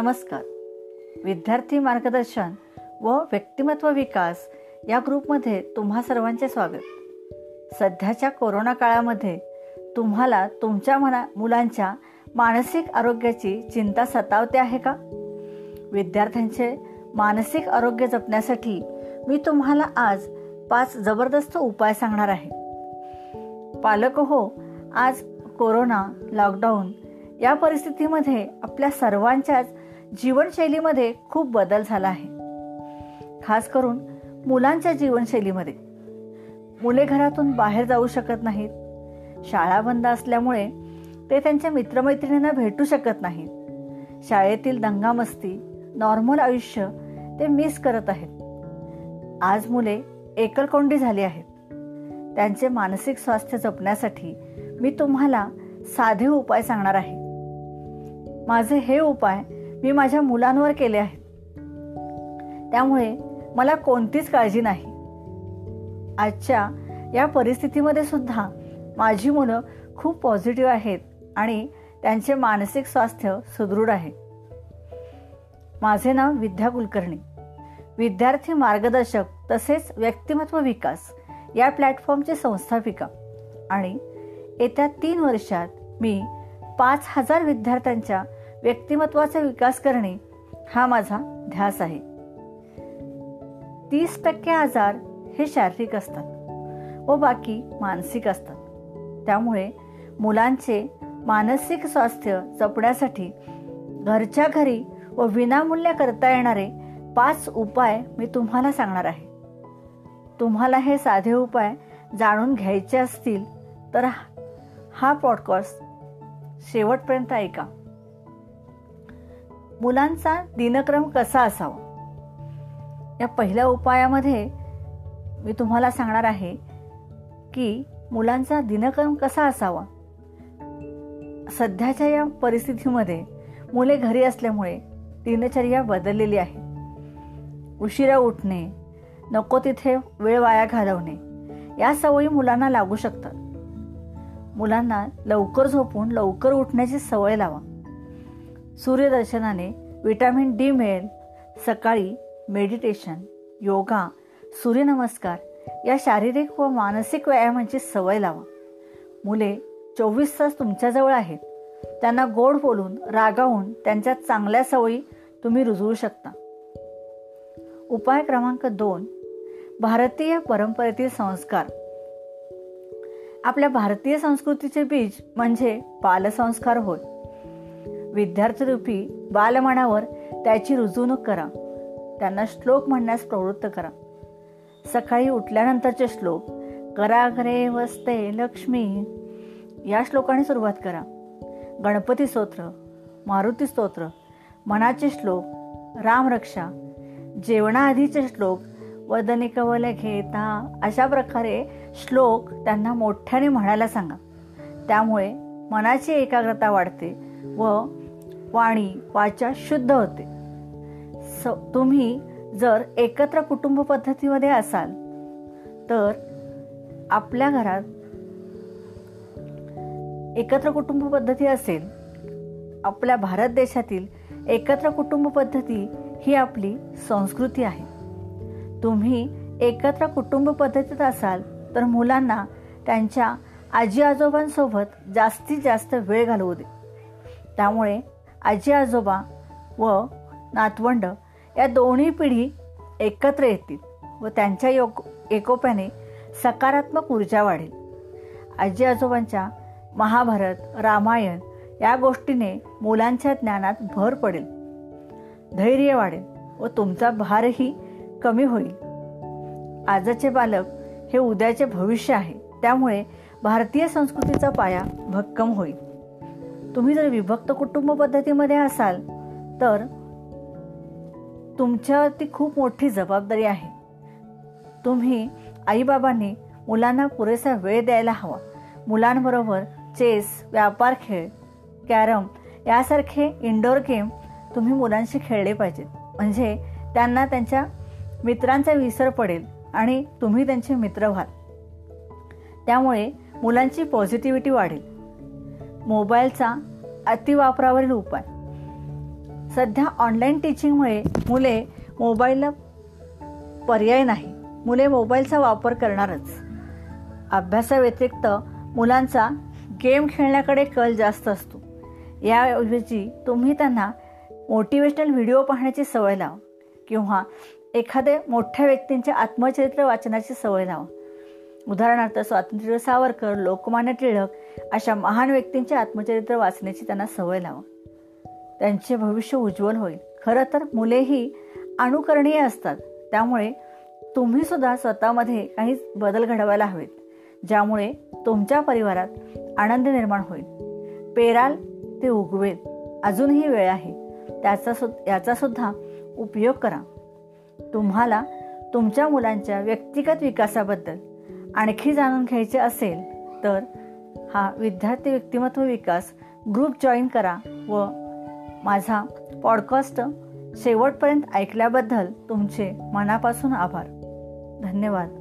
नमस्कार. विद्यार्थी मार्गदर्शन व व्यक्तिमत्व विकास या ग्रुपमध्ये तुम्हा सर्वांचे स्वागत. सध्याच्या कोरोना काळामध्ये तुम्हाला तुमच्या मना मुलांच्या मानसिक आरोग्याची चिंता सतावते आहे का? विद्यार्थ्यांचे मानसिक आरोग्य जपण्यासाठी मी तुम्हाला आज पाच जबरदस्त उपाय सांगणार आहे. पालक हो आज कोरोना लॉकडाऊन या परिस्थितीमध्ये आपल्या सर्वांच्याच जीवनशैलीमध्ये खूप बदल झाला आहे. खास करून मुलांच्या जीवनशैलीमध्ये. मुले घरातून बाहेर जाऊ शकत नाहीत. शाळा बंद असल्यामुळे ते त्यांच्या मित्रमैत्रिणींना भेटू शकत नाहीत. शाळेतील दंगामस्ती नॉर्मल आयुष्य ते मिस करत आहेत. आज मुले एकलकोंडी झाली आहेत. त्यांचे मानसिक स्वास्थ्य जपण्यासाठी मी तुम्हाला साधे उपाय सांगणार आहे. माझे हे उपाय मी माझ्या मुलांवर केले आहेत. त्यामुळे मला कोणतीच काळजी नाही. आजच्या या परिस्थितीमध्ये सुद्धा माझी मुलं खूप पॉझिटिव्ह आहेत आणि त्यांचे मानसिक स्वास्थ्य सुदृढ आहे. माझे नाव विद्या कुलकर्णी. विद्यार्थी मार्गदर्शक तसेच व्यक्तिमत्व विकास या प्लॅटफॉर्मचे संस्थापिका आणि येत्या तीन वर्षात मी पाच हजार विद्यार्थ्यांच्या व्यक्तिमत्वाचा विकास करणे हा माझा ध्यास आहे. तीस टक्के आजार हे शारीरिक असतात व बाकी मानसिक असतात. त्यामुळे मुलांचे मानसिक स्वास्थ्य जपण्यासाठी घरच्या घरी व विनामूल्य करता येणारे पाच उपाय मी तुम्हाला सांगणार आहे. तुम्हाला हे साधे उपाय जाणून घ्यायचे असतील तर हा पॉडकास्ट शेवटपर्यंत ऐका. मुलांचा दिनक्रम कसा असावा? या पहिल्या उपायामध्ये मी तुम्हाला सांगणार आहे की मुलांचा दिनक्रम कसा असावा? सध्याच्या या परिस्थितीमध्ये मुले घरी असल्यामुळे दिनचर्या बदललेली आहे. उशिरा उठणे नको तिथे वेळ वाया घालवणे या सवयी मुलांना लागू शकतात. मुलांना लवकर झोपून लवकर उठण्याची सवय लावा. सूर्यदर्शनाने विटॅमिन डी मिळेल. सकाळी मेडिटेशन योगा सूर्यनमस्कार या शारीरिक व मानसिक व्यायामांची सवय लावा. मुले चोवीस तास तुमच्याजवळ आहेत. त्यांना गोड बोलून रागावून त्यांच्या चांगल्या सवयी तुम्ही रुजवू शकता. उपाय क्रमांक दोन. भारतीय परंपरेतील संस्कार. आपल्या भारतीय संस्कृतीचे बीज म्हणजे बालसंस्कार होय. विद्यार्थीरूपी बालमनावर त्याची रुजवणूक करा. त्यांना श्लोक म्हणण्यास प्रवृत्त करा. सकाळी उठल्यानंतरचे श्लोक कराग्रे वस्ते लक्ष्मी. या श्लोकाने सुरुवात करा. गणपती स्तोत्र मारुती स्तोत्र मनाचे श्लोक रामरक्षा जेवणाआधीचे श्लोक वदनी कवल घेता अशा प्रकारे श्लोक त्यांना मोठ्याने म्हणायला सांगा. त्यामुळे मनाची एकाग्रता वाढते व वाणी वाचा शुद्ध होते. स तुम्ही जर एकत्र कुटुंब पद्धतीमध्ये असाल तर आपल्या घरात एकत्र कुटुंब पद्धती असेल आपल्या भारत देशातील एकत्र कुटुंब पद्धती ही आपली संस्कृती आहे. तुम्ही एकत्र कुटुंब पद्धतीत असाल तर मुलांना त्यांच्या आजी आजोबांसोबत जास्तीत जास्त वेळ घालवू दे. त्यामुळे आजी आजोबा व नातवंड या दोन्ही पिढी एकत्र येतील व त्यांच्या योग एकोप्याने सकारात्मक ऊर्जा वाढेल. आजी आजोबांच्या महाभारत रामायण या गोष्टीने मुलांच्या ज्ञानात भर पडेल धैर्य वाढेल व तुमचा भारही कमी होईल. आजचे बालक हे उद्याचे भविष्य आहे त्यामुळे भारतीय संस्कृतीचा पाया भक्कम होईल. तुम्ही जर विभक्त कुटुंब पद्धतीमध्ये असाल तर तुमच्यावरती खूप मोठी जबाबदारी आहे. तुम्ही आईबाबांनी मुलांना पुरेसा वेळ द्यायला हवा. मुलांबरोबर चेस व्यापार खेळ कॅरम यासारखे इंडोर गेम तुम्ही मुलांशी खेळले पाहिजेत. म्हणजे त्यांना त्यांच्या मित्रांचा विसर पडेल आणि तुम्ही त्यांचे मित्र व्हाल. त्यामुळे मुलांची पॉझिटिव्हिटी वाढेल. मोबाईलचा अतिवापरावरील उपाय. सध्या ऑनलाईन टीचिंगमुळे मुले मोबाईलला पर्याय नाही. मुले मोबाईलचा वापर करणारच. अभ्यासाव्यतिरिक्त मुलांचा गेम खेळण्याकडे कल जास्त असतो. याऐवजी तुम्ही त्यांना मोटिवेशनल व्हिडिओ पाहण्याची सवय लावा किंवा एखाद्या मोठ्या व्यक्तींच्या आत्मचरित्र वाचनाची सवय लावा. उदाहरणार्थ स्वातंत्र्य सावरकर लोकमान्य टिळक अशा महान व्यक्तींचे आत्मचरित्र वाचण्याची त्यांना सवय लावा. त्यांचे भविष्य उज्ज्वल होईल. खरं तर मुलेही अनुकरणीय असतात. त्यामुळे तुम्ही सुद्धा स्वतःमध्ये काही बदल घडवायला हवेत ज्यामुळे तुमच्या परिवारात आनंद निर्माण होईल. पेराल ते उगवेल. अजूनही वेळ आहे. त्याचा सु याचा सुद्धा उपयोग करा. तुम्हाला तुमच्या मुलांच्या व्यक्तिगत विकासाबद्दल आणखी जाणून घ्यायचे असेल तर हा विद्यार्थी व्यक्तिमत्व विकास ग्रुप जॉईन करा व माझा पॉडकास्ट शेवटपर्यंत ऐकल्याबद्दल तुमचे मनापासून आभार. धन्यवाद.